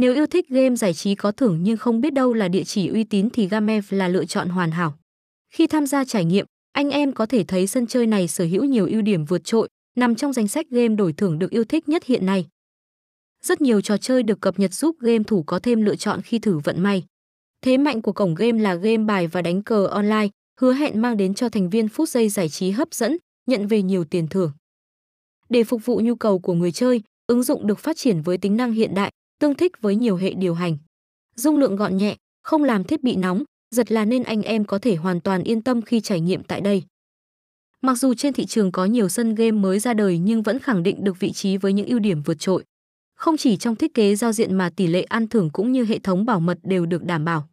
Nếu yêu thích game giải trí có thưởng nhưng không biết đâu là địa chỉ uy tín thì Gamev là lựa chọn hoàn hảo. Khi tham gia trải nghiệm, anh em có thể thấy sân chơi này sở hữu nhiều ưu điểm vượt trội, nằm trong danh sách game đổi thưởng được yêu thích nhất hiện nay. Rất nhiều trò chơi được cập nhật giúp game thủ có thêm lựa chọn khi thử vận may. Thế mạnh của cổng game là game bài và đánh cờ online, hứa hẹn mang đến cho thành viên phút giây giải trí hấp dẫn, nhận về nhiều tiền thưởng. Để phục vụ nhu cầu của người chơi, ứng dụng được phát triển với tính năng hiện đại, tương thích với nhiều hệ điều hành. Dung lượng gọn nhẹ, không làm thiết bị nóng, giật là nên anh em có thể hoàn toàn yên tâm khi trải nghiệm tại đây. Mặc dù trên thị trường có nhiều sân game mới ra đời nhưng vẫn khẳng định được vị trí với những ưu điểm vượt trội. Không chỉ trong thiết kế giao diện mà tỷ lệ ăn thưởng cũng như hệ thống bảo mật đều được đảm bảo.